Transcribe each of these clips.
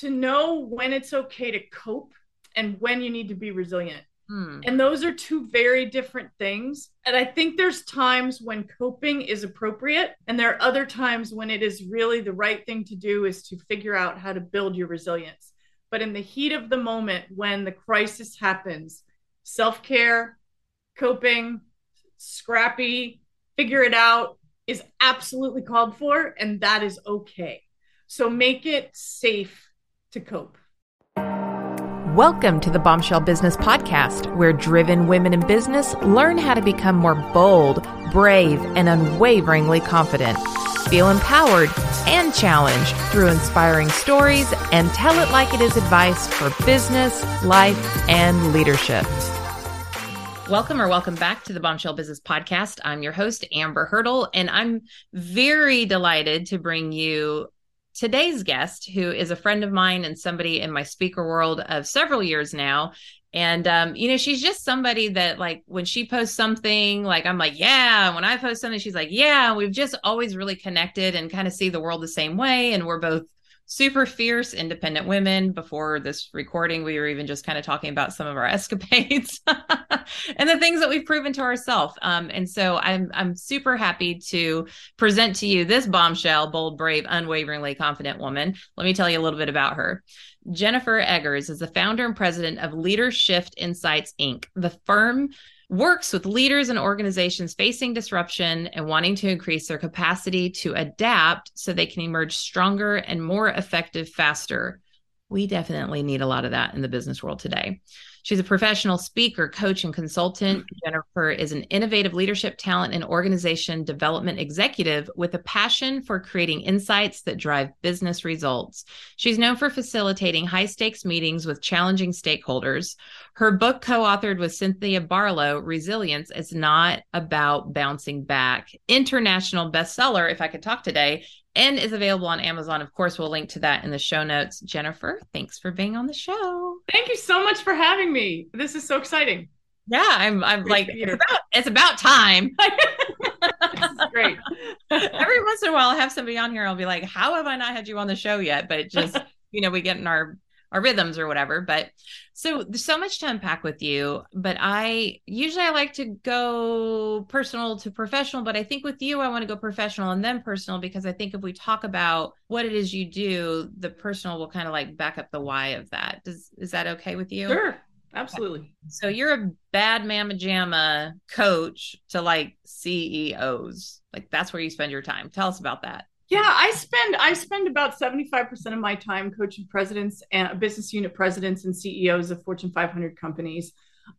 to know when it's okay to cope and when you need to be resilient. Hmm. And those are two very different things. And I think there's times when coping is appropriate, and there are other times when it is really the right thing to do is to figure out how to build your resilience. But in the heat of the moment, when the crisis happens, self care, coping, scrappy, figure it out is absolutely called for, and that is okay. So make it safe to cope. Welcome to the Bombshell Business Podcast, where driven women in business learn how to become more bold, brave, and unwaveringly confident. Feel empowered and challenged through inspiring stories and tell it like it is advice for business, life, and leadership. Welcome or welcome back to the Bombshell Business Podcast. I'm your host, Amber Hurdle, and I'm very delighted to bring you today's guest, who is a friend of mine and somebody in my speaker world of several years now. And um, you know, she's just somebody that like when she posts something, like I'm like, yeah. When I post something, she's like, yeah. We've just always really connected and kind of see the world the same way. And we're both super fierce, independent women. Before this recording, we were even just kind of talking about some of our escapades and the things that we've proven to ourselves. Um, and so I'm I'm super happy to present to you this bombshell, bold, brave, unwaveringly confident woman. Let me tell you a little bit about her. Jennifer Eggers is the founder and president of LeaderShift Insights Inc., the firm works with leaders and organizations facing disruption and wanting to increase their capacity to adapt so they can emerge stronger and more effective faster. We definitely need a lot of that in the business world today. She's a professional speaker, coach, and consultant. Mm-hmm. Jennifer is an innovative leadership talent and organization development executive with a passion for creating insights that drive business results. She's known for facilitating high stakes meetings with challenging stakeholders. Her book, co authored with Cynthia Barlow, Resilience, is not about bouncing back. International bestseller, if I could talk today, and is available on Amazon. Of course, we'll link to that in the show notes. Jennifer, thanks for being on the show. Thank you so much for having me. This is so exciting. Yeah, I'm I'm Great like it's about, it's about time. great. Every once in a while I have somebody on here, I'll be like, How have I not had you on the show yet? But just, you know, we get in our our rhythms or whatever. But so there's so much to unpack with you. But I usually I like to go personal to professional, but I think with you I want to go professional and then personal because I think if we talk about what it is you do, the personal will kind of like back up the why of that. Does is that okay with you? Sure. Absolutely. So you're a bad mama jamma coach to like CEOs. Like that's where you spend your time. Tell us about that. Yeah, I spend I spend about 75% of my time coaching presidents and business unit presidents and CEOs of Fortune 500 companies.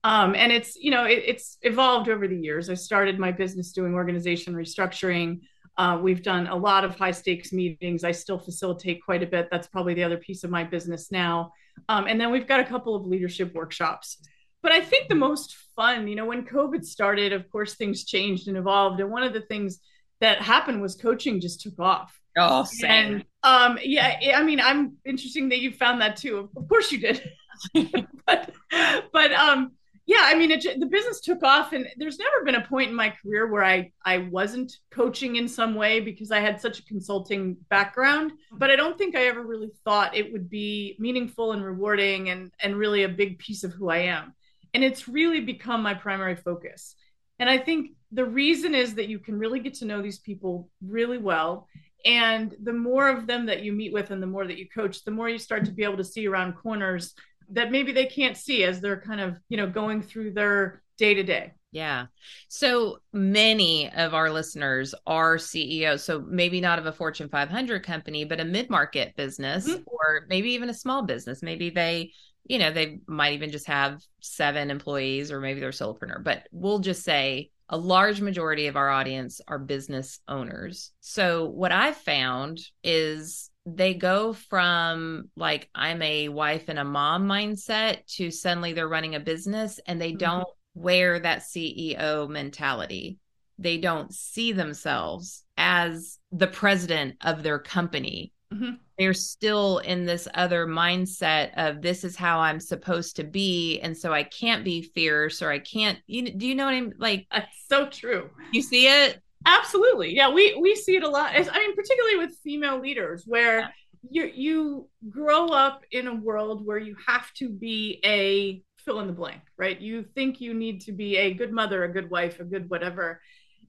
Um, and it's, you know, it, it's evolved over the years. I started my business doing organization restructuring. Uh, we've done a lot of high stakes meetings. I still facilitate quite a bit. That's probably the other piece of my business now. Um, and then we've got a couple of leadership workshops. But I think the most fun, you know, when COVID started, of course, things changed and evolved. And one of the things that happened was coaching just took off. Oh, same. And um, yeah, I mean, I'm interesting that you found that too. Of course you did. but, but um, yeah, I mean, it, the business took off, and there's never been a point in my career where I I wasn't coaching in some way because I had such a consulting background. But I don't think I ever really thought it would be meaningful and rewarding, and and really a big piece of who I am. And it's really become my primary focus. And I think the reason is that you can really get to know these people really well. And the more of them that you meet with and the more that you coach, the more you start to be able to see around corners that maybe they can't see as they're kind of, you know, going through their day to day. Yeah. So many of our listeners are CEOs. So maybe not of a Fortune 500 company, but a mid market business mm-hmm. or maybe even a small business. Maybe they, you know, they might even just have seven employees or maybe they're a solopreneur. But we'll just say a large majority of our audience are business owners. So what I've found is they go from like I'm a wife and a mom mindset to suddenly they're running a business and they mm-hmm. don't wear that CEO mentality. They don't see themselves as the president of their company. Mm-hmm. They're still in this other mindset of this is how I'm supposed to be, and so I can't be fierce or I can't. You do you know what I'm like? That's so true. You see it? Absolutely. Yeah, we we see it a lot. I mean, particularly with female leaders, where yeah. you you grow up in a world where you have to be a fill in the blank, right? You think you need to be a good mother, a good wife, a good whatever.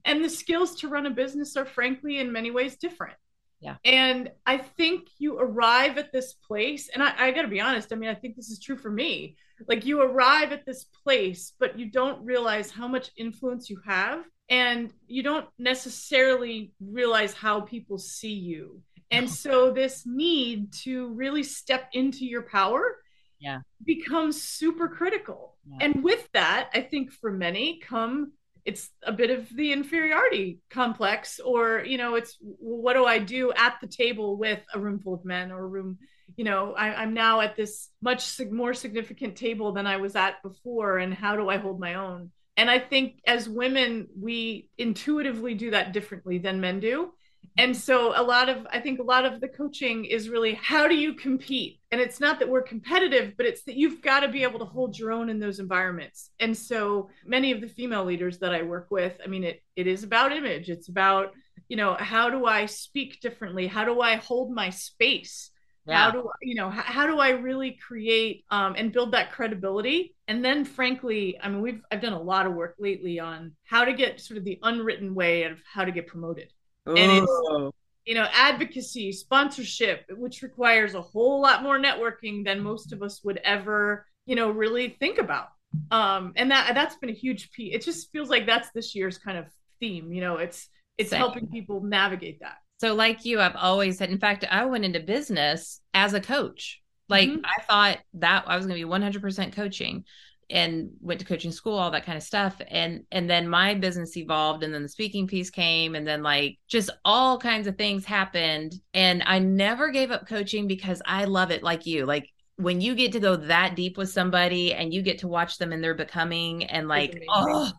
And the skills to run a business are frankly in many ways different. Yeah. And I think you arrive at this place, and I, I got to be honest, I mean, I think this is true for me. Like you arrive at this place, but you don't realize how much influence you have, and you don't necessarily realize how people see you. And so, this need to really step into your power yeah. becomes super critical. Yeah. And with that, I think for many come it's a bit of the inferiority complex or you know it's what do i do at the table with a room full of men or a room you know I, am now at this much more significant table than i was at before and how do i hold my own? And i think as women we intuitively do that differently than men do and so a lot of i think a lot of the coaching is really how do you compete? And it's not that we're competitive but it's that you've got to be able to hold your own in those environments. And so many of the female leaders that i work with i mean it it is about image. It's about you know how do i speak differently? How do i hold my space? Yeah. how do I, you know how, how do i really create um, and build that credibility? And then frankly i mean we've i've done a lot of work lately on how to get sort of the unwritten way of how to get promoted and it's Oh. you know advocacy sponsorship which requires a whole lot more networking than most of us would ever you know really think about um and that that's been a huge piece it just feels like that's this year's kind of theme you know it's it's Same. helping people navigate that So, like you, I've always said, in fact, I went into business as a coach. Like, Mhm. I thought that I was going to be 100% coaching and went to coaching school, all that kind of stuff. And, and then my business evolved and then the speaking piece came and then like just all kinds of things happened. And I never gave up coaching because I love it like you. Like, when you get to go that deep with somebody and you get to watch them in their becoming and like, oh,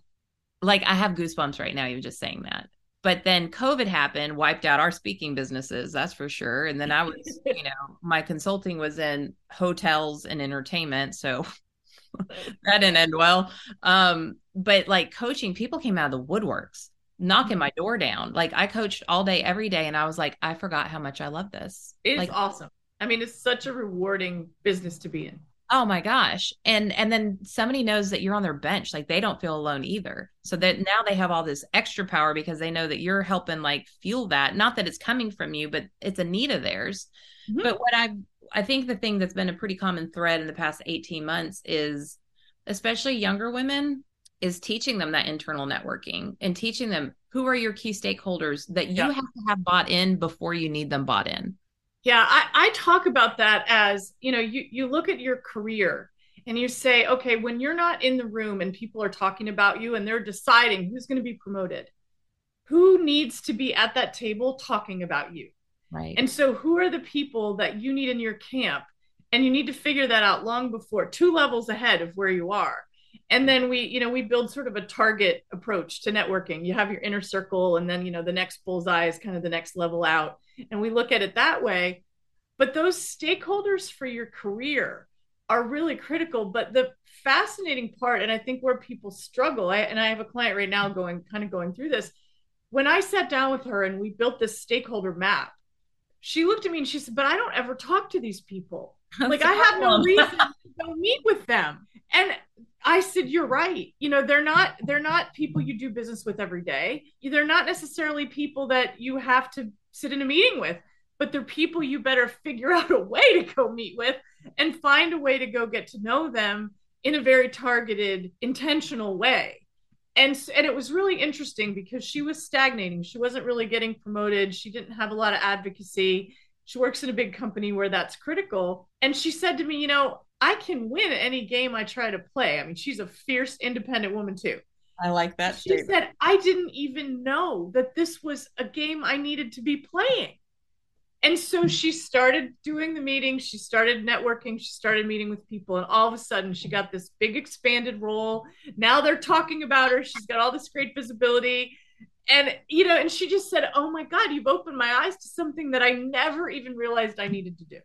like I have goosebumps right now, even just saying that but then covid happened wiped out our speaking businesses that's for sure and then i was you know my consulting was in hotels and entertainment so that didn't end well. Um but like coaching people came out of the woodworks knocking my door down. Like i coached all day every day and i was like i forgot how much i love this. It's like awesome. I mean it's such a rewarding business to be in. Oh my gosh. And and then somebody knows that you're on their bench. Like they don't feel alone either. So that now they have all this extra power because they know that you're helping like fuel that. Not that it's coming from you but it's a need of theirs. Mhm. but what i i think the thing that's been a pretty common thread in the past 18 months is especially younger women is teaching them that internal networking and teaching them who are your key stakeholders that you Yeah. have to have bought in before you need them bought in Yeah, I, I talk about that as, you know, you, you look at your career and you say, okay, when you're not in the room and people are talking about you and they're deciding who's going to be promoted, who needs to be at that table talking about you? Right And so, who are the people that you need in your camp? And you need to figure that out long before, two levels ahead of where you are. And then we, you know, we build sort of a target approach to networking. You have your inner circle, and then, you know, the next bullseye is kind of the next level out. And we look at it that way. But those stakeholders for your career are really critical. But the fascinating part, and I think where people struggle, I, and I have a client right now going, kind of going through this. When I sat down with her and we built this stakeholder map, she looked at me and she said, But I don't ever talk to these people. Like, I have no reason to go meet with them. And I said, You're right. You know, they're not, they're not people you do business with every day. They're not necessarily people that you have to sit in a meeting with, but they're people you better figure out a way to go meet with and find a way to go get to know them in a very targeted, intentional way and and it was really interesting because she was stagnating. She wasn't really getting promoted. She didn't have a lot of advocacy. She works in a big company where that's critical. And she said to me you know i can win any game i try to play. I mean she's a fierce independent woman too. I like that she said i didn't even know that this was a game i needed to be playing and so she started doing the meetings she started networking she started meeting with people and all of a sudden she got this big expanded role. Now they're talking about her she's got all this great visibility. And you know and she just said oh my god you've opened my eyes to something that i never even realized i needed to do.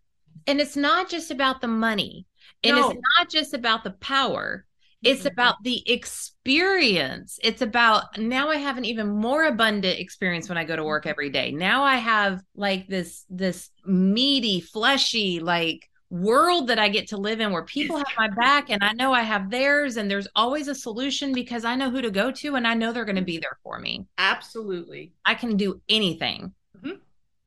And it's not just about the money. And No. it's not just about the power it's mm-hmm. about the experience. It's about now I have an even more abundant experience when I go to work mm-hmm. every day. Now I have like this this meaty, fleshy like world that I get to live in where people have my back and I know I have theirs and there's always a solution because I know who to go to and I know they're going to be there for me. Absolutely. I can do anything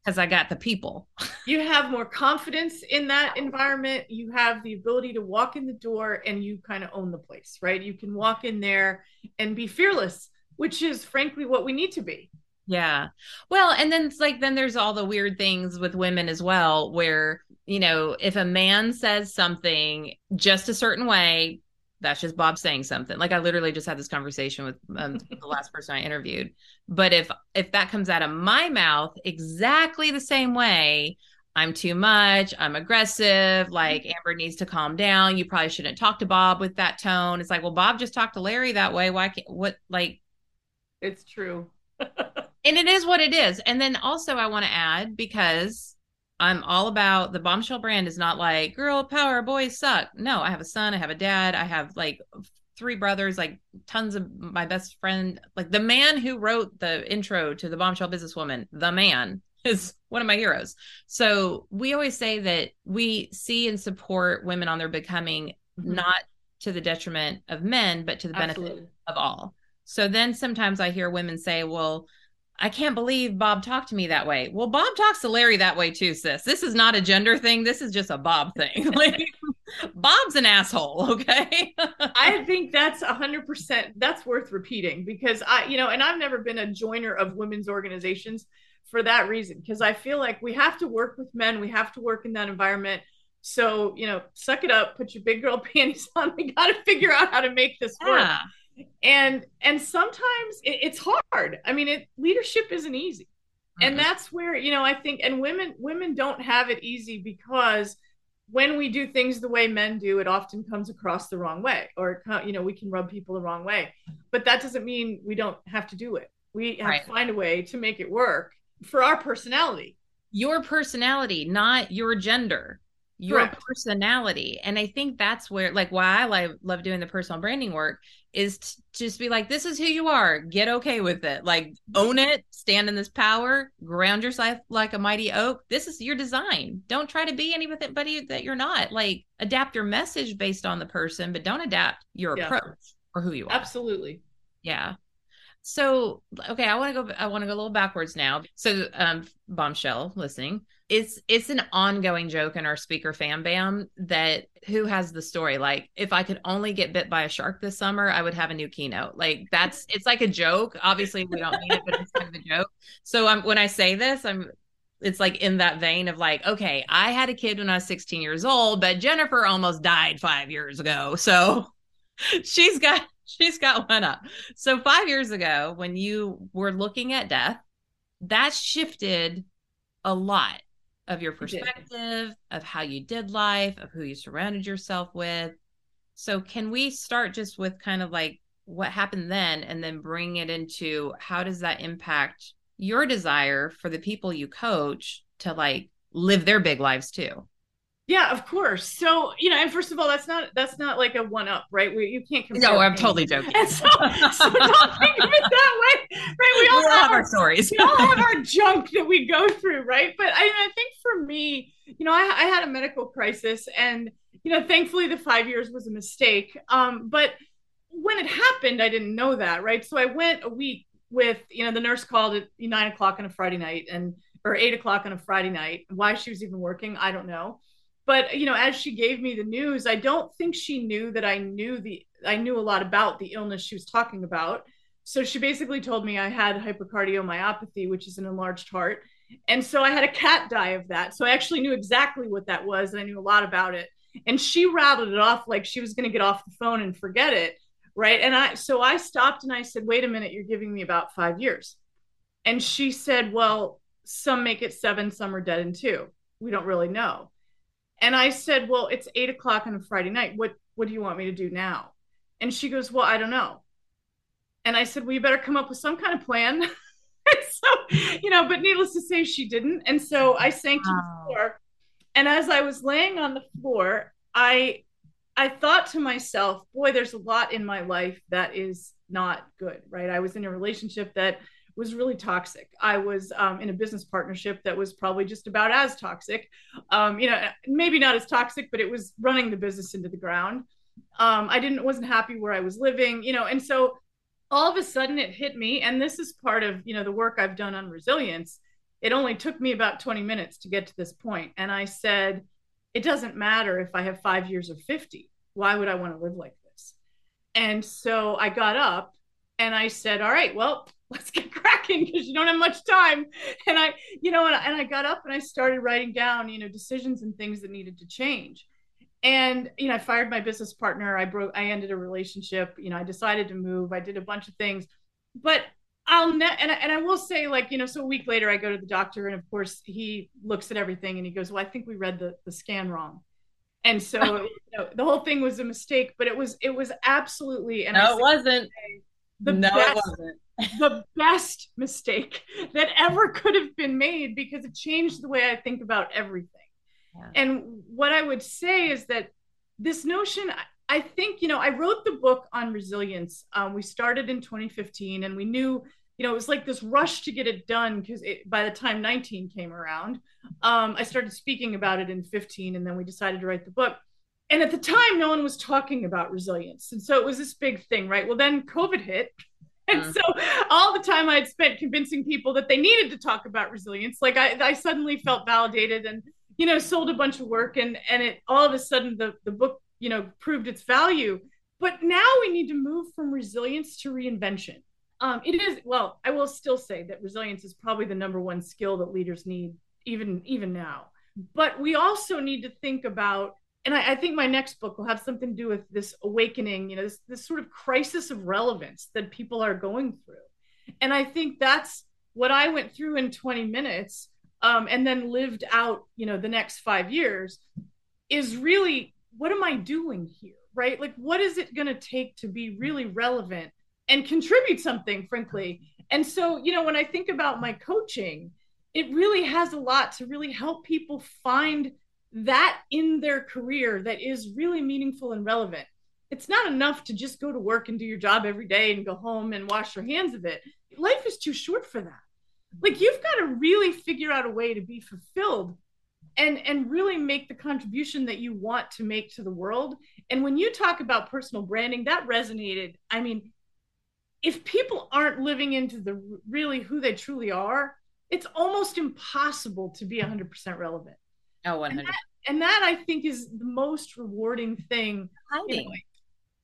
because. I got the people. you have more confidence in that environment. You have the ability to walk in the door and you kind of own the place, right? You can walk in there and be fearless, which is frankly what we need to be. Yeah. Well, and then it's like then there's all the weird things with women as well where, you know, if a man says something just a certain way, that's just Bob saying something. Like I literally just had this conversation with um, the last person I interviewed. But if if that comes out of my mouth exactly the same way, I'm too much, I'm aggressive, like Amber needs to calm down. You probably shouldn't talk to Bob with that tone. It's like, well, Bob just talked to Larry that way. Why can't what like it's true. and it is what it is. And then also, I want to add because I'm all about the bombshell brand is not like girl power, boys suck. No, I have a son, I have a dad, I have like three brothers, like tons of my best friend, like the man who wrote the intro to the bombshell businesswoman, the man is one of my heroes. So we always say that we see and support women on their becoming, mm-hmm. not to the detriment of men, but to the Absolutely. benefit of all. So then sometimes I hear women say, well, I can't believe Bob talked to me that way. Well, Bob talks to Larry that way too, sis. This is not a gender thing. This is just a Bob thing. like, Bob's an asshole. Okay. I think that's a hundred percent. That's worth repeating because I, you know, and I've never been a joiner of women's organizations for that reason because I feel like we have to work with men. We have to work in that environment. So, you know, suck it up, put your big girl panties on. We got to figure out how to make this work. And and sometimes it, it's hard. I mean it leadership isn't easy. Mm-hmm. and that's where you know i think and women women don't have it easy because when we do things the way men do it often comes across the wrong way or you know we can rub people the wrong way. But that doesn't mean we don't have to do it. We have right. to find a way to make it work for our personality. Your personality not your gender your Correct. personality. And i think that's where like why i like, love doing the personal branding work is to just be like this is who you are. Get okay with it. Like own it stand in this power ground yourself like a mighty oak. This is your design. Don't try to be anybody that you're not. Like adapt your message based on the person but don't adapt your yeah. approach or who you are. Absolutely. Yeah. So okay i want to go i want to go a little backwards now. So um bombshell listening it's it's an ongoing joke in our speaker fam bam that who has the story? Like if i could only get bit by a shark this summer i would have a new keynote. Like that's it's like a joke. Obviously we don't mean it but it's kind of a joke. So i'm when i say this i'm it's like in that vein of like okay i had a kid when i was 16 years old but jennifer almost died five years ago. So she's got she's got one up. So five years ago when you were looking at death that shifted a lot of your perspective, of how you did life, of who you surrounded yourself with. So, can we start just with kind of like what happened then and then bring it into how does that impact your desire for the people you coach to like live their big lives too? Yeah, of course. So, you know, and first of all, that's not that's not like a one up, right? We, you can't compare. No, I'm things. totally joking. And so, so don't think of it that way, right? We all, we all have, have, our stories. we all have our junk that we go through, right? But I, I think for me, you know, I, I had a medical crisis, and you know, thankfully the five years was a mistake. Um, but when it happened, I didn't know that, right? So I went a week with, you know, the nurse called at nine o'clock on a Friday night, and or eight o'clock on a Friday night. Why she was even working, I don't know but you know as she gave me the news i don't think she knew that i knew the i knew a lot about the illness she was talking about. So she basically told me i had hypercardiomyopathy which is an enlarged heart. And so i had a cat die of that. So i actually knew exactly what that was and i knew a lot about it. And she rattled it off like she was going to get off the phone and forget it right? And i so i stopped and i said wait a minute you're giving me about five years. And she said well some make it seven some are dead in two. We don't really know and I said, Well, it's eight o'clock on a Friday night. What what do you want me to do now? And she goes, Well, I don't know. And I said, Well, you better come up with some kind of plan. so, you know, but needless to say, she didn't. And so I sank to the floor. And as I was laying on the floor, I I thought to myself, boy, there's a lot in my life that is not good, right? I was in a relationship that was really toxic. I was um, in a business partnership that was probably just about as toxic. Um, you know, maybe not as toxic, but it was running the business into the ground. Um, I didn't wasn't happy where I was living, you know, and so all of a sudden it hit me. And this is part of you know the work I've done on resilience. It only took me about 20 minutes to get to this point, and I said, it doesn't matter if I have five years or 50. Why would I want to live like this? And so I got up and I said, all right, well, let's get cracking because you don't have much time. And I, you know, and, and I got up and I started writing down, you know, decisions and things that needed to change. And, you know, I fired my business partner. I broke, I ended a relationship. You know, I decided to move. I did a bunch of things, but I'll ne- and I, and I will say like you know so a week later I go to the doctor and of course he looks at everything and he goes well I think we read the the scan wrong and so you know, the whole thing was a mistake but it was it was absolutely and no it wasn't the no best, it wasn't the best mistake that ever could have been made because it changed the way I think about everything. Yeah. And what I would say is that this notion, I think, you know, I wrote the book on resilience. Um, we started in 2015 and we knew, you know, it was like this rush to get it done because by the time 19 came around, um, I started speaking about it in 15 and then we decided to write the book. And at the time, no one was talking about resilience. And so it was this big thing, right? Well, then COVID hit and mm. so all the time i had spent convincing people that they needed to talk about resilience, like I, I suddenly felt validated and, you know, sold a bunch of work and, and it all of a sudden the, the book, you know, proved its value. But now we need to move from resilience to reinvention. Um, it is, well, I will still say that resilience is probably the number one skill that leaders need even, even now. But we also need to think about and I, I, think my next book will have something to do with this awakening, you know, this, this sort of crisis of relevance that people are going through. And I think that's what I went through in 20 minutes um, and then lived out, you know, the next five years is really what am I doing here? Right? Like, what is it going to take to be really relevant and contribute something, frankly? And so, you know, when I think about my coaching, it really has a lot to really help people find that in their career that is really meaningful and relevant. It's not enough to just go to work and do your job every day and go home and wash your hands of it. Life is too short for that. Like you've got to really figure out a way to be fulfilled and and really make the contribution that you want to make to the world. And when you talk about personal branding, that resonated. I mean, if people aren't living into the really who they truly are, it's almost impossible to be 100% relevant. Oh, 100. And that, and that I think is the most rewarding thing. You know,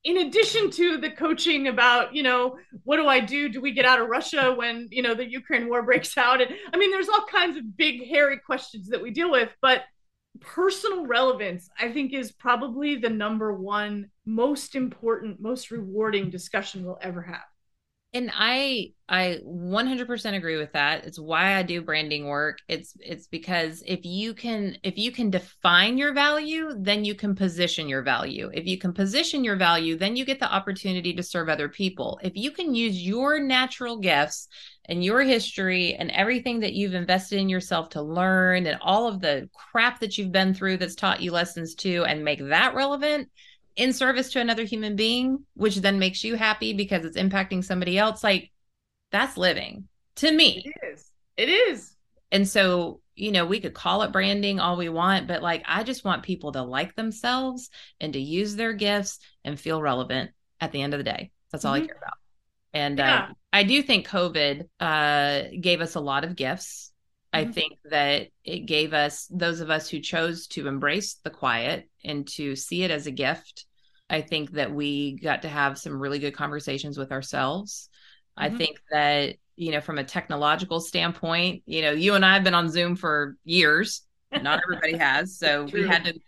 in addition to the coaching about, you know, what do I do? Do we get out of Russia when, you know, the Ukraine war breaks out? And I mean, there's all kinds of big, hairy questions that we deal with, but personal relevance, I think, is probably the number one most important, most rewarding discussion we'll ever have and i i 100% agree with that. It's why i do branding work. It's it's because if you can if you can define your value then you can position your value. If you can position your value then you get the opportunity to serve other people. If you can use your natural gifts and your history and everything that you've invested in yourself to learn and all of the crap that you've been through that's taught you lessons to and make that relevant in service to another human being, which then makes you happy because it's impacting somebody else, like that's living to me. It is. It is. And so, you know, we could call it branding all we want, but like I just want people to like themselves and to use their gifts and feel relevant at the end of the day. That's all mm-hmm. I care about. And yeah. uh, I do think COVID uh, gave us a lot of gifts. I mm-hmm. think that it gave us, those of us who chose to embrace the quiet and to see it as a gift, I think that we got to have some really good conversations with ourselves. Mm-hmm. I think that, you know, from a technological standpoint, you know, you and I have been on Zoom for years. Not everybody has. So we had to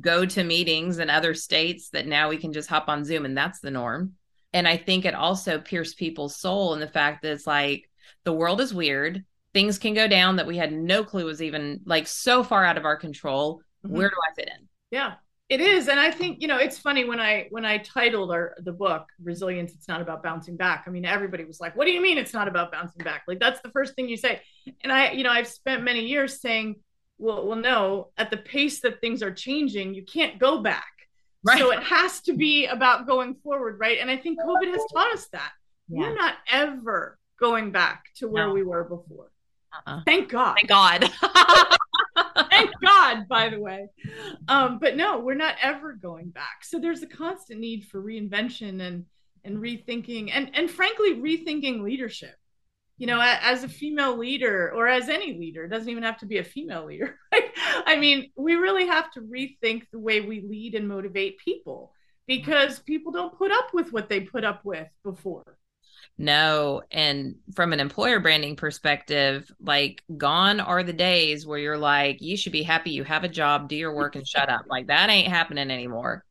go to meetings in other states that now we can just hop on Zoom and that's the norm. And I think it also pierced people's soul in the fact that it's like the world is weird things can go down that we had no clue was even like so far out of our control. Mm-hmm. Where do I fit in? Yeah. It is, and I think you know it's funny when I when I titled our the book "Resilience." It's not about bouncing back. I mean, everybody was like, "What do you mean it's not about bouncing back?" Like that's the first thing you say. And I, you know, I've spent many years saying, "Well, well, no. At the pace that things are changing, you can't go back." Right. So it has to be about going forward, right? And I think COVID has taught us that. Yeah. We're not ever going back to where no. we were before. Uh-uh. Thank God. Thank God. Thank God, by the way. Um, but no, we're not ever going back. So there's a constant need for reinvention and and rethinking and and frankly rethinking leadership you know as a female leader or as any leader doesn't even have to be a female leader right? i mean we really have to rethink the way we lead and motivate people because people don't put up with what they put up with before no and from an employer branding perspective like gone are the days where you're like you should be happy you have a job do your work and shut up like that ain't happening anymore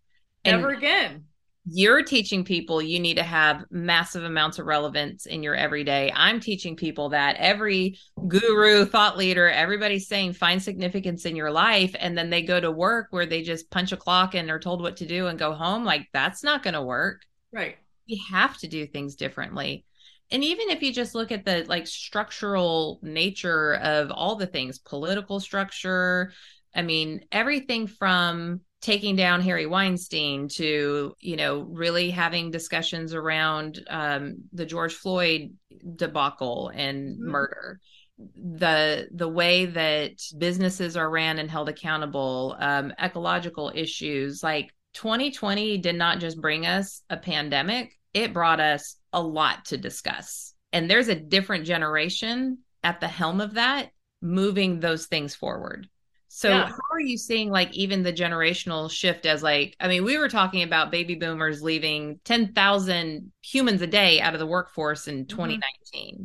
Never again you're teaching people you need to have massive amounts of relevance in your everyday. I'm teaching people that every guru, thought leader, everybody's saying find significance in your life. And then they go to work where they just punch a clock and are told what to do and go home. Like that's not going to work. Right. You have to do things differently. And even if you just look at the like structural nature of all the things, political structure, I mean, everything from taking down Harvey Weinstein to, you know, really having discussions around um, the George Floyd debacle and mm-hmm. murder. The the way that businesses are ran and held accountable, um, ecological issues, like 2020 did not just bring us a pandemic; it brought us a lot to discuss. And there's a different generation at the helm of that, moving those things forward. So yeah. how are you seeing like even the generational shift as like I mean we were talking about baby boomers leaving 10,000 humans a day out of the workforce in 2019. Mm-hmm.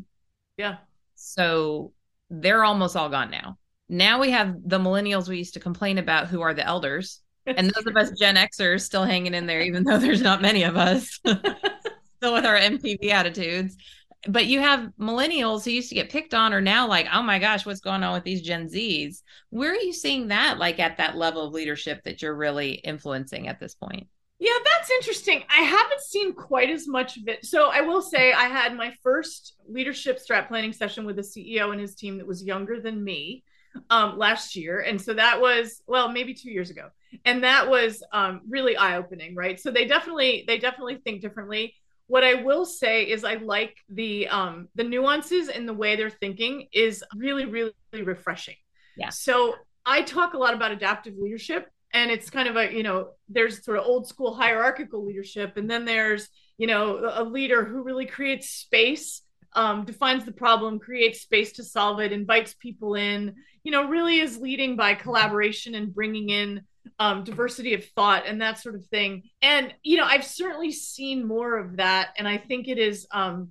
Yeah. So they're almost all gone now. Now we have the millennials we used to complain about who are the elders and those of us Gen Xers still hanging in there even though there's not many of us. still with our MTV attitudes but you have millennials who used to get picked on are now like, oh my gosh, what's going on with these Gen Zs? Where are you seeing that like at that level of leadership that you're really influencing at this point? Yeah, that's interesting. I haven't seen quite as much of it. So I will say I had my first leadership strat planning session with a CEO and his team that was younger than me um, last year. And so that was, well, maybe two years ago. And that was um, really eye opening, right? So they definitely, they definitely think differently what I will say is I like the um the nuances in the way they're thinking is really really refreshing. Yeah. So I talk a lot about adaptive leadership and it's kind of a you know there's sort of old school hierarchical leadership and then there's you know a leader who really creates space um, defines the problem creates space to solve it invites people in you know really is leading by collaboration and bringing in um, diversity of thought and that sort of thing. And you know, I've certainly seen more of that, and I think it is um,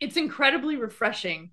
it's incredibly refreshing.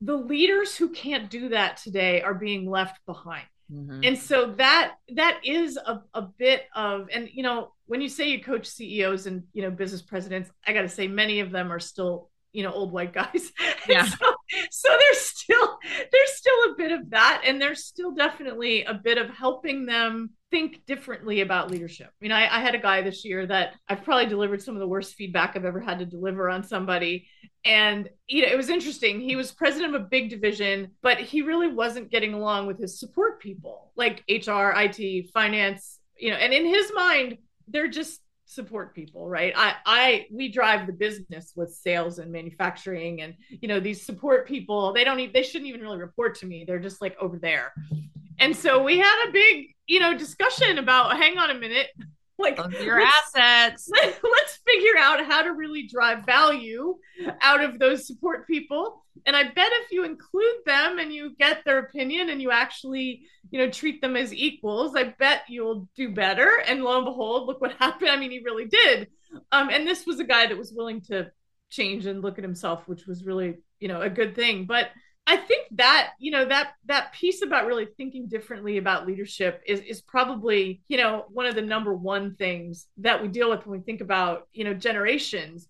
The leaders who can't do that today are being left behind. Mm-hmm. And so that that is a, a bit of and you know when you say you coach CEOs and you know business presidents I got to say many of them are still you know old white guys yeah so, so there's still there's still a bit of that and there's still definitely a bit of helping them think differently about leadership. I mean, I, I, had a guy this year that I've probably delivered some of the worst feedback I've ever had to deliver on somebody. And, you know, it was interesting. He was president of a big division, but he really wasn't getting along with his support people, like HR, IT, finance, you know, and in his mind, they're just support people right? I i we drive the business with sales and manufacturing and you know these support people they don't even they shouldn't even really report to me. They're just like over there. And so we had a big you know discussion about hang on a minute like your assets. let, let's figure out how to really drive value out of those support people. And i bet if you include them and you get their opinion and you actually you know treat them as equals i bet you'll do better. And lo and behold look what happened. I mean he really did. Um, and this was a guy that was willing to change and look at himself which was really you know a good thing. But I think that you know that that piece about really thinking differently about leadership is is probably you know one of the number one things that we deal with when we think about you know generations.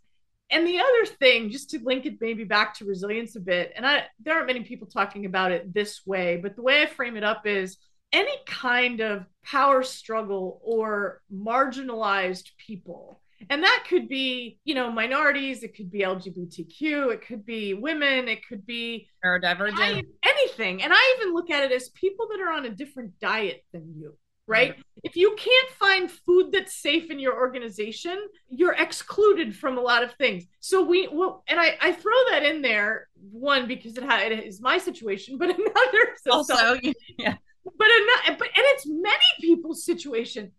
And the other thing, just to link it maybe back to resilience a bit, and I there aren't many people talking about it this way, but the way I frame it up is any kind of power struggle or marginalized people and that could be you know minorities it could be lgbtq it could be women it could be neurodivergent anything and i even look at it as people that are on a different diet than you right? Mm-hmm. If you can't find food that's safe in your organization, you're excluded from a lot of things. So we, well, and I, I throw that in there one because it, ha- it is my situation, but another also, yeah. But another, but and it's many people's situation.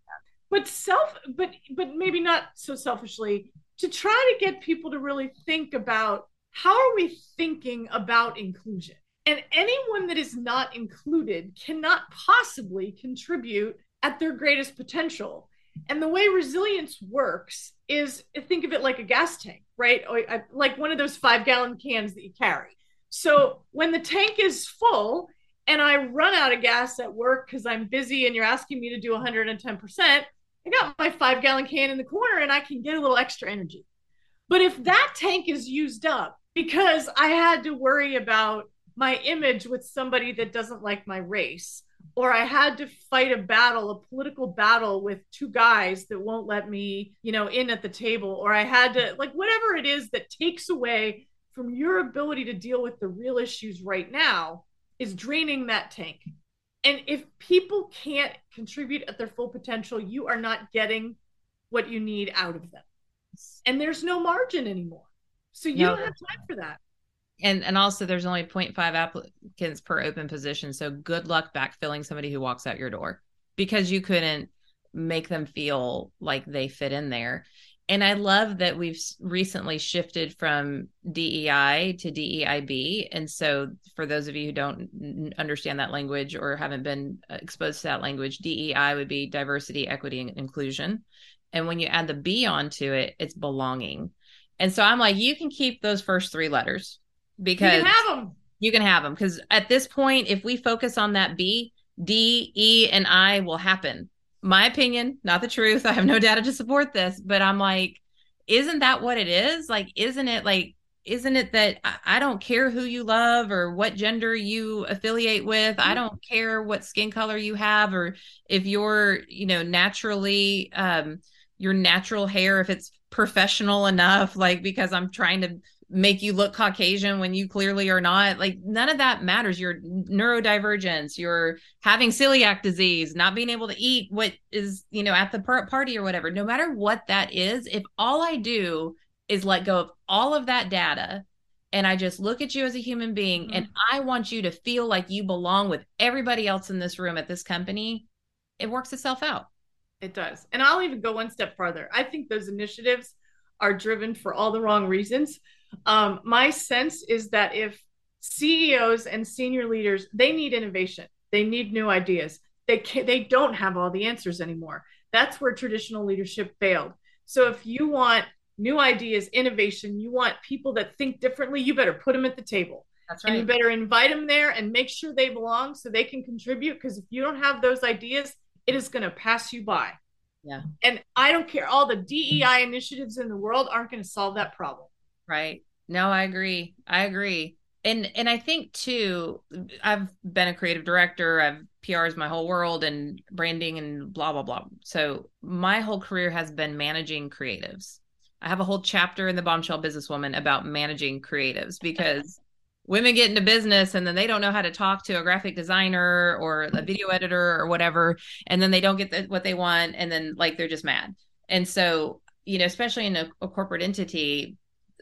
But self, but but maybe not so selfishly to try to get people to really think about how are we thinking about inclusion and anyone that is not included cannot possibly contribute at their greatest potential. And the way resilience works is think of it like a gas tank, right? Uh, like one of those five gallon cans that you carry. So when the tank is full and I run out of gas at work because I'm busy and you're asking me to do 110%, I got my five gallon can in the corner and I can get a little extra energy. But if that tank is used up because I had to worry about my image with somebody that doesn't like my race or I had to fight a battle, a political battle with two guys that won't let me, you know, in at the table, or I had to, like, whatever it is that takes away from your ability to deal with the real issues right now is draining that tank. And if people can't contribute at their full potential, you are not getting what you need out of them. And there's no margin anymore. So you no. don't have time for that and and also there's only 0.5 applicants per open position so good luck backfilling somebody who walks out your door because you couldn't make them feel like they fit in there and i love that we've recently shifted from dei to deib and so for those of you who don't understand that language or haven't been uh, exposed to that language dei would be diversity equity and inclusion and when you add the b onto it it's belonging and so i'm like you can keep those first three letters because you can have them. You can have them because at this point, if we focus on that B, D, E, and I will happen. My opinion, not the truth. I have no data to support this, but I'm like, isn't that what it is? Like, isn't it like, isn't it that I don't care who you love or what gender you affiliate with? I don't care what skin color you have or if you're, you know, naturally, um, your natural hair, if it's professional enough, like because I'm trying to make you look Caucasian when you clearly are not. Like none of that matters. Your neurodivergence, you're having celiac disease, not being able to eat what is, you know, at the party or whatever. No matter what that is, if all I do is let go of all of that data and I just look at you as a human being mm-hmm. and I want you to feel like you belong with everybody else in this room at this company, it works itself out. It does. And I'll even go one step farther. I think those initiatives are driven for all the wrong reasons. Um, my sense is that if CEOs and senior leaders they need innovation, they need new ideas. They can, they don't have all the answers anymore. That's where traditional leadership failed. So if you want new ideas, innovation, you want people that think differently, you better put them at the table. That's right. And you better invite them there and make sure they belong so they can contribute. Because if you don't have those ideas, it is going to pass you by. Yeah. And I don't care. All the DEI initiatives in the world aren't going to solve that problem. Right. No, I agree. I agree. And and I think too, I've been a creative director. I've PRs my whole world and branding and blah blah blah. So my whole career has been managing creatives. I have a whole chapter in the Bombshell Businesswoman about managing creatives because women get into business and then they don't know how to talk to a graphic designer or a video editor or whatever and then they don't get the, what they want and then like they're just mad and so you know especially in a, a corporate entity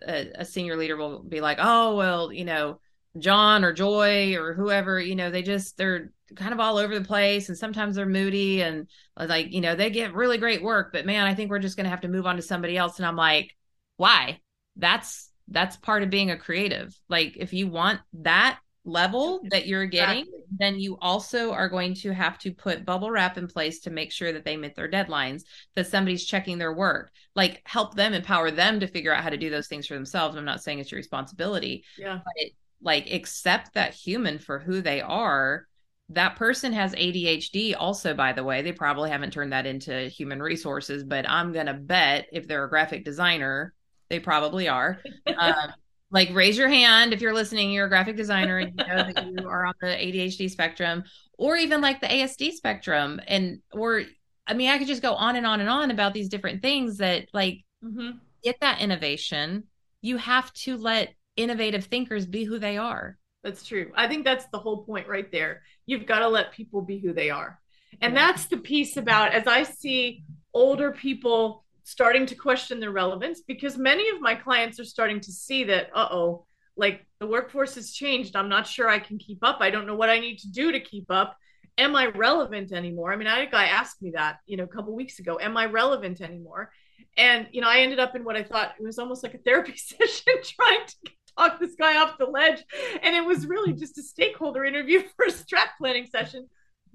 a, a senior leader will be like, oh, well, you know, John or Joy or whoever, you know, they just, they're kind of all over the place and sometimes they're moody and like, you know, they get really great work, but man, I think we're just going to have to move on to somebody else. And I'm like, why? That's, that's part of being a creative. Like, if you want that level that you're getting, exactly. then you also are going to have to put bubble wrap in place to make sure that they meet their deadlines, that somebody's checking their work, like help them empower them to figure out how to do those things for themselves. I'm not saying it's your responsibility, yeah, but it, like accept that human for who they are. That person has ADHD, also, by the way. They probably haven't turned that into human resources, but I'm going to bet if they're a graphic designer, they probably are. Um, like raise your hand if you're listening you're a graphic designer and you know that you are on the adhd spectrum or even like the asd spectrum. And or i mean i could just go on and on and on about these different things that like mm-hmm. get that innovation. You have to let innovative thinkers be who they are. That's true. I think that's the whole point right there. You've got to let people be who they are. And that's the piece about as I see older people starting to question their relevance because many of my clients are starting to see that, uh oh, like the workforce has changed. I'm not sure I can keep up. I don't know what I need to do to keep up. Am I relevant anymore? I mean, I had a guy asked me that, you know, a couple weeks ago. Am I relevant anymore? And you know, I ended up in what I thought it was almost like a therapy session, trying to talk this guy off the ledge. And it was really just a stakeholder interview for a strat planning session.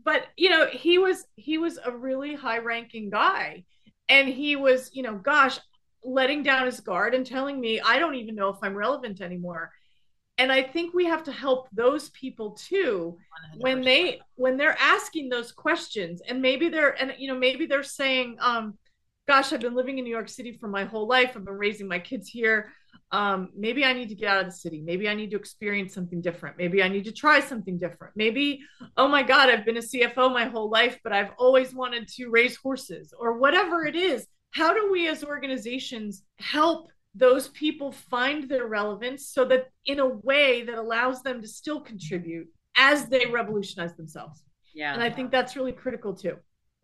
But you know, he was he was a really high-ranking guy, and he was, you know, gosh, letting down his guard and telling me, I don't even know if I'm relevant anymore. And I think we have to help those people too 100%. when they when they're asking those questions and maybe they're and you know maybe they're saying um gosh I've been living in New York City for my whole life I've been raising my kids here um maybe I need to get out of the city. Maybe I need to experience something different. Maybe I need to try something different. Maybe oh my god I've been a CFO my whole life but I've always wanted to raise horses or whatever it is. How do we as organizations help those people find their relevance so that in a way that allows them to still contribute as they revolutionize themselves? Yeah. And i think that's really critical too.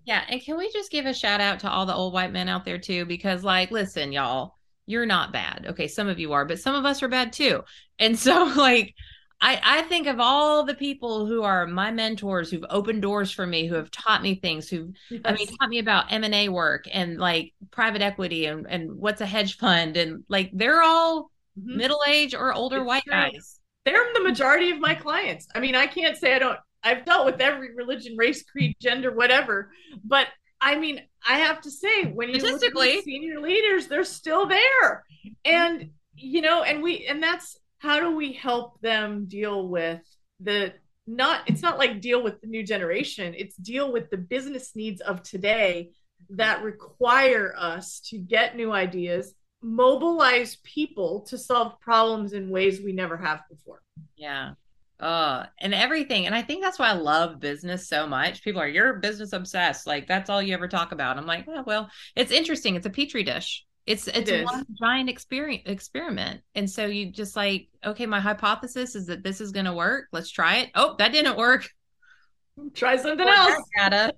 Yeah and can we just give a shout out to all the old white men out there too? Because like listen y'all you're not bad okay some of you are but some of us are bad too and so like I, I think of all the people who are my mentors who've opened doors for me who have taught me things who yes. i mean taught me about m&a work and like private equity and, and what's a hedge fund and like they're all mm-hmm. middle age or older it's white true. guys they're the majority of my clients i mean i can't say i don't i've dealt with every religion race creed gender whatever but i mean i have to say when you look at senior leaders they're still there. And you know and we and that's how do we help them deal with the not it's not like deal with the new generation. It's deal with the business needs of today that require us to get new ideas mobilize people to solve problems in ways we never have before. Yeah uh and everything and i think that's why i love business so much people are you're business obsessed like that's all you ever talk about i'm like oh, well it's interesting it's a petri dish it's it's it one giant experience experiment. And so you just like, okay, my hypothesis is that this is gonna work. Let's try it. Oh, that didn't work. Try something else. Data.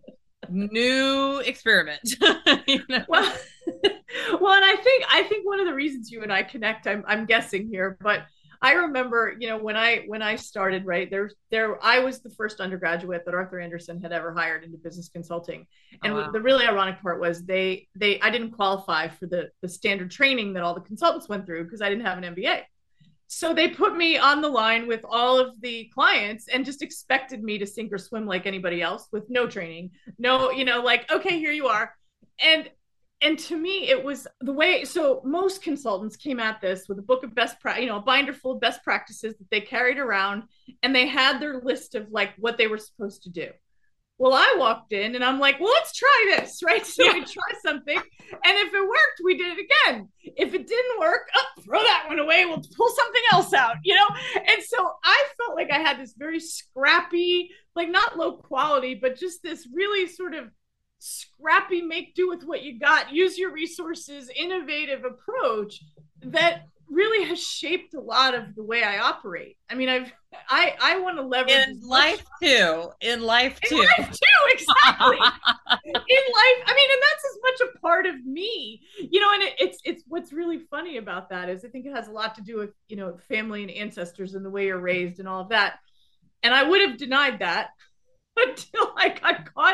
New experiment. you know? Well, well, and I think I think one of the reasons you and I connect, I'm I'm guessing here, but I remember, you know, when I when I started, right there, there I was the first undergraduate that Arthur Andersen had ever hired into business consulting, oh, and oh, wow. the really ironic part was they they I didn't qualify for the the standard training that all the consultants went through because I didn't have an MBA. So they put me on the line with all of the clients and just expected me to sink or swim like anybody else with no training, no, you know, like okay, here you are, and and to me it was the way so most consultants came at this with a book of best pra- you know a binder full of best practices that they carried around and they had their list of like what they were supposed to do. Well i walked in and i'm like well let's try this right? So yeah. we try something and if it worked we did it again. If it didn't work oh, throw that one away. We'll pull something else out you know? And so i felt like i had this very scrappy like not low quality but just this really sort of scrappy, make do with what you got, use your resources, innovative approach that really has shaped a lot of the way I operate. I mean, I've I I want to leverage in life too. In life too. In life too, exactly. in life, I mean, and that's as much a part of me, you know. And it, it's it's what's really funny about that is I think it has a lot to do with you know family and ancestors and the way you're raised and all of that. And I would have denied that until I got caught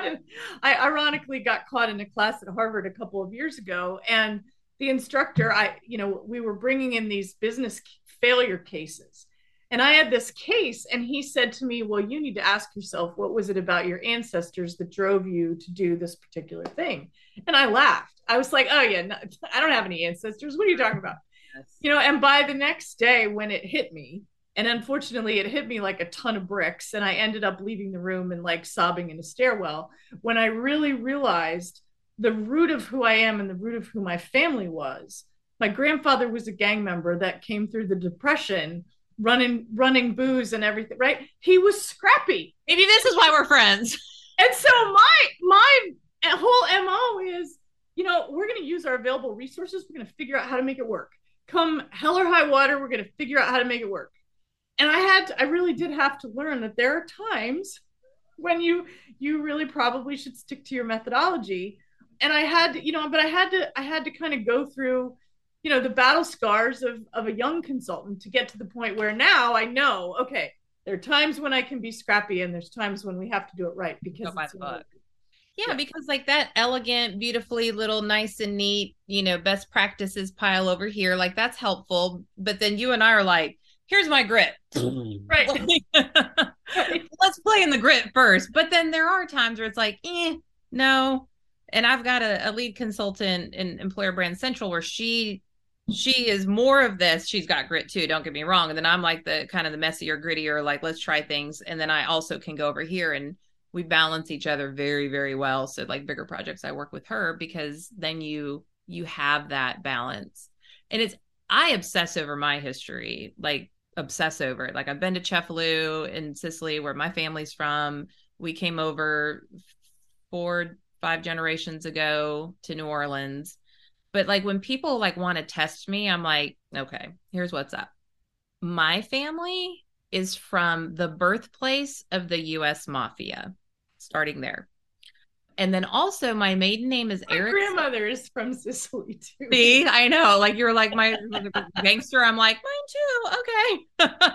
I ironically got caught in a class at Harvard a couple of years ago. And the instructor, I, you know, we were bringing in these business failure cases. And I had this case, and he said to me, Well, you need to ask yourself, what was it about your ancestors that drove you to do this particular thing? And I laughed. I was like, Oh, yeah, no, I don't have any ancestors. What are you talking about? Yes. You know, and by the next day, when it hit me, and unfortunately, it hit me like a ton of bricks. And I ended up leaving the room and like sobbing in a stairwell when I really realized the root of who I am and the root of who my family was. My grandfather was a gang member that came through the depression running running booze and everything right? He was scrappy. Maybe this is why we're friends. And so my my whole mo is you know we're going to use our available resources. We're going to figure out how to make it work. Come hell or high water we're going to figure out how to make it work and I had to, I really did have to learn that there are times when you you really probably should stick to your methodology and i had you know but i had to i had to kind of go through you know the battle scars of of a young consultant to get to the point where now i know okay there are times when i can be scrappy and there's times when we have to do it right because oh, by the book. Yeah, yeah, because like that elegant, beautifully little nice and neat, you know, best practices pile over here, like that's helpful. But then you and I are like, here's my grit. right. Let's play in the grit first. But then there are times where it's like, eh, no. And I've got a, a lead consultant in Employer Brand Central where she she is more of this. She's got grit too, don't get me wrong. And then I'm like the kind of the messier, grittier, like let's try things. And then I also can go over here and we balance each other very, very well. So like bigger projects I work with her because then you you have that balance. And it's I obsess over my history. Like obsess over it. Like I've been to Cefalù in Sicily, where my family's from. We came over four, five generations ago to New Orleans. But like when people like want to test me, I'm like, okay, here's what's up. My family is from the birthplace of the US mafia, starting there. And then also my maiden name is my Eric. grandmother is from Sicily too. See, I know. Like you're like my gangster. I'm like, mine too. Okay.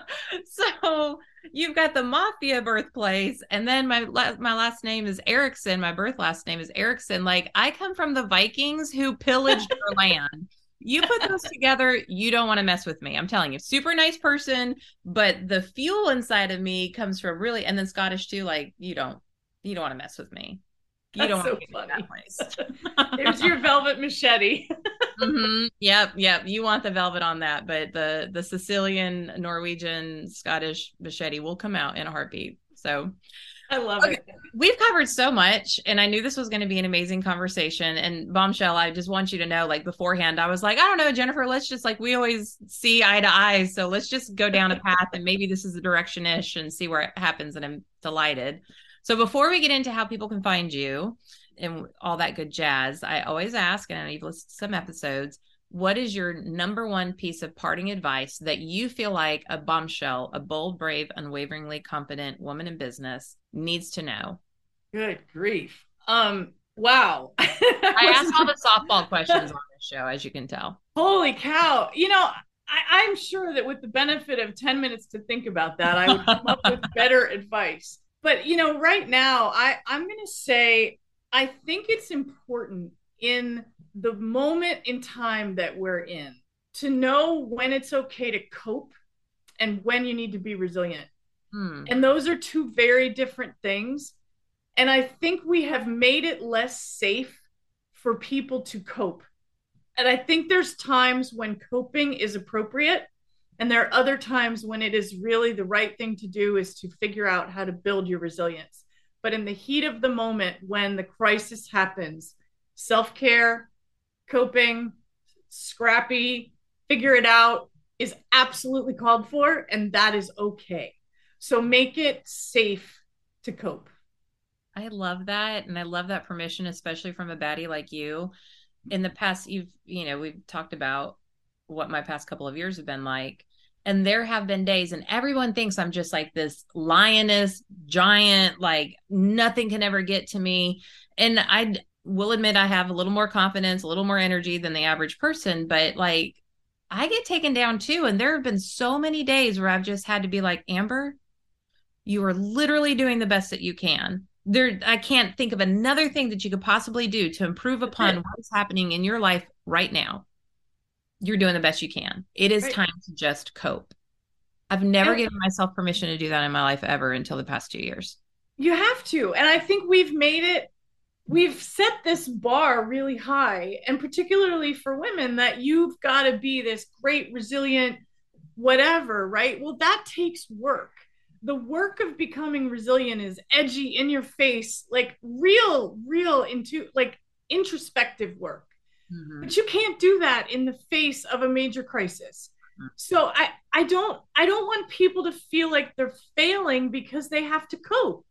so you've got the mafia birthplace. And then my my last name is Erickson. My birth last name is Erickson. Like I come from the Vikings who pillaged their land. You put those together, you don't want to mess with me. I'm telling you, super nice person, but the fuel inside of me comes from really, and then Scottish too. Like you don't, you don't want to mess with me. You don't so funny. There's your velvet machete. mm-hmm. Yep, yep. You want the velvet on that, but the the Sicilian, Norwegian, Scottish machete will come out in a heartbeat. So I love okay. it. We've covered so much, and I knew this was going to be an amazing conversation. And bombshell, I just want you to know, like beforehand, I was like, I don't know, Jennifer. Let's just like we always see eye to eye, so let's just go down a path, and maybe this is the direction ish, and see where it happens. And I'm delighted. So before we get into how people can find you and all that good jazz, I always ask, and I know you've listened to some episodes, what is your number one piece of parting advice that you feel like a bombshell, a bold, brave, unwaveringly competent woman in business needs to know? Good grief. Um, wow. I asked all the softball questions on this show, as you can tell. Holy cow. You know, I, am sure that with the benefit of 10 minutes to think about that, I would come up with better advice but you know right now i i'm going to say i think it's important in the moment in time that we're in to know when it's okay to cope and when you need to be resilient. Hmm. and those are two very different things. And i think we have made it less safe for people to cope. And i think there's times when coping is appropriate and there are other times when it is really the right thing to do is to figure out how to build your resilience. But in the heat of the moment, when the crisis happens, self care, coping, scrappy, figure it out is absolutely called for, and that is okay. So make it safe to cope. I love that. And I love that permission, especially from a baddie like you. In the past, you've, you know, we've talked about what my past couple of years have been like. And there have been days and everyone thinks i'm just like this lioness giant like nothing can ever get to me. And i will admit i have a little more confidence a little more energy than the average person but like i get taken down too. And there have been so many days where i've just had to be like amber you are literally doing the best that you can. There i can't think of another thing that you could possibly do to improve upon what's happening in your life right now you're doing the best you can. It is right. time to just cope. I've never given myself permission to do that in my life ever until the past two years. You have to. And I think we've made it, we've set this bar really high. And particularly for women, that you've got to be this great, resilient, whatever, right? Well, that takes work. The work of becoming resilient is edgy in your face, like real, real into like introspective work Mm-hmm. But you can't do that in the face of a major crisis. Mm-hmm. So I I don't I don't want people to feel like they're failing because they have to cope.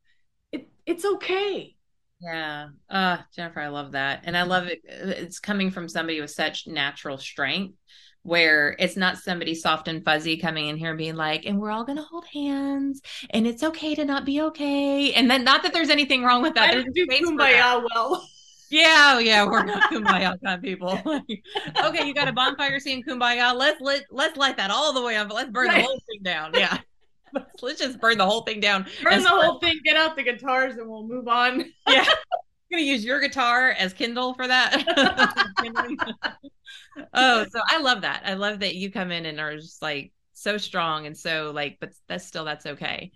It it's okay. Yeah. Uh Jennifer, I love that. And I love it it's coming from somebody with such natural strength where it's not somebody soft and fuzzy coming in here and being like, and we're all going to hold hands and it's okay to not be okay. And then, not that there's anything wrong with that. I there's do kumbaya well. Yeah, yeah, we're not kumbaya kind of people. okay, you got a bonfire scene kumbaya. Let's let let's light that all the way up. Let's burn right. the whole thing down. Yeah. let's just burn the whole thing down. Burn the whole thing, get out the guitars and we'll move on. yeah. I'm gonna use your guitar as Kindle for that. oh, so I love that. I love that you come in and are just like so strong and so like, but that's still that's okay.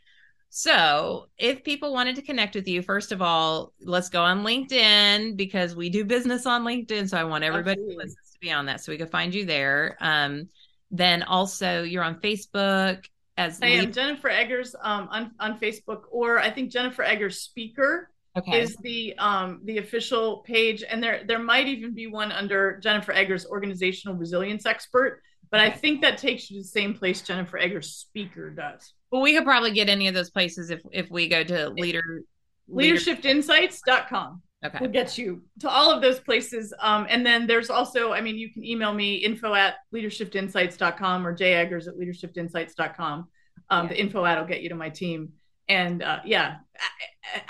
So, if people wanted to connect with you, first of all, let's go on LinkedIn because we do business on LinkedIn. So, I want everybody to be on that so we can find you there. Um, then also, you're on Facebook as I am Jennifer Eggers um, on, on Facebook, or I think Jennifer Eggers Speaker okay. is the um, the official page, and there there might even be one under Jennifer Eggers Organizational Resilience Expert. But I think that takes you to the same place Jennifer Eggers Speaker does. Well, we could probably get any of those places if if we go to leader leadershiftinsights.com. Okay. We'll get you to all of those places. Um, and then there's also, I mean, you can email me info at leadershiftinsights.com or jeggers at leadershiftinsights.com. Um, yeah. The info at will get you to my team. And uh, yeah,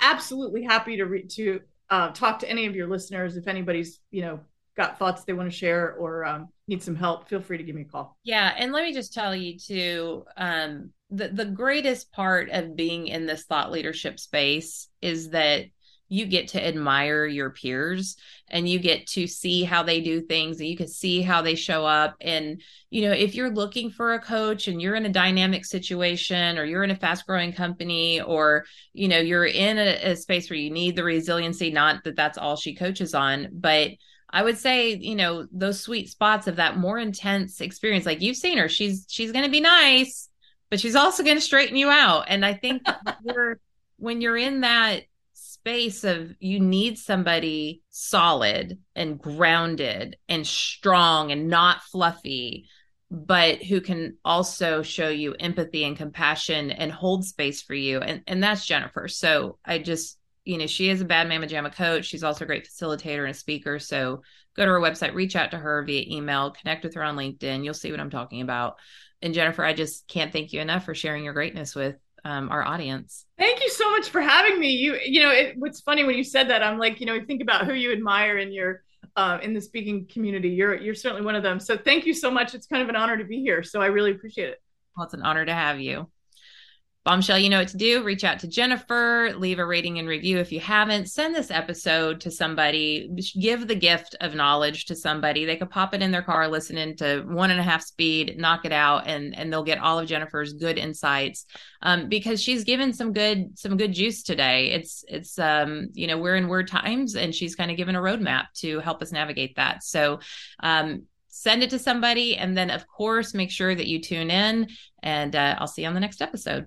absolutely happy to re- to uh, talk to any of your listeners if anybody's you know got thoughts they want to share or um, need some help, feel free to give me a call. Yeah, and let me just tell you too, um, the the greatest part of being in this thought leadership space is that you get to admire your peers and you get to see how they do things and you can see how they show up and you know if you're looking for a coach and you're in a dynamic situation or you're in a fast growing company or you know you're in a, a space where you need the resiliency not that that's all she coaches on but I would say, you know, those sweet spots of that more intense experience. Like you've seen her, she's she's going to be nice, but she's also going to straighten you out. And I think you're, when you're in that space of you need somebody solid and grounded and strong and not fluffy, but who can also show you empathy and compassion and hold space for you. And and that's Jennifer. So I just you know, she is a bad mama jamma coach. She's also a great facilitator and a speaker. So go to her website, reach out to her via email, connect with her on LinkedIn. You'll see what I'm talking about. And Jennifer, I just can't thank you enough for sharing your greatness with um, our audience. Thank you so much for having me. You, you know, it, what's funny when you said that, I'm like, you know, think about who you admire in your uh, in the speaking community. You're you're certainly one of them. So thank you so much. It's kind of an honor to be here. So I really appreciate it. Well, it's an honor to have you. Bombshell, you know what to do. Reach out to Jennifer, leave a rating and review if you haven't. Send this episode to somebody, give the gift of knowledge to somebody. They could pop it in their car, listen into one and a half speed, knock it out, and and they'll get all of Jennifer's good insights. Um, because she's given some good some good juice today. It's it's um, you know, we're in weird times and she's kind of given a roadmap to help us navigate that. So um send it to somebody and then of course make sure that you tune in and uh, i'll see you on the next episode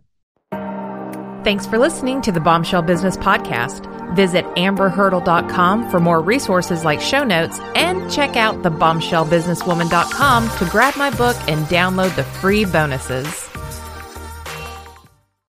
Thanks for listening to the Bombshell Business Podcast. Visit amberhurdle.com for more resources like show notes and check out the bombshellbusinesswoman.com to grab my book and download the free bonuses.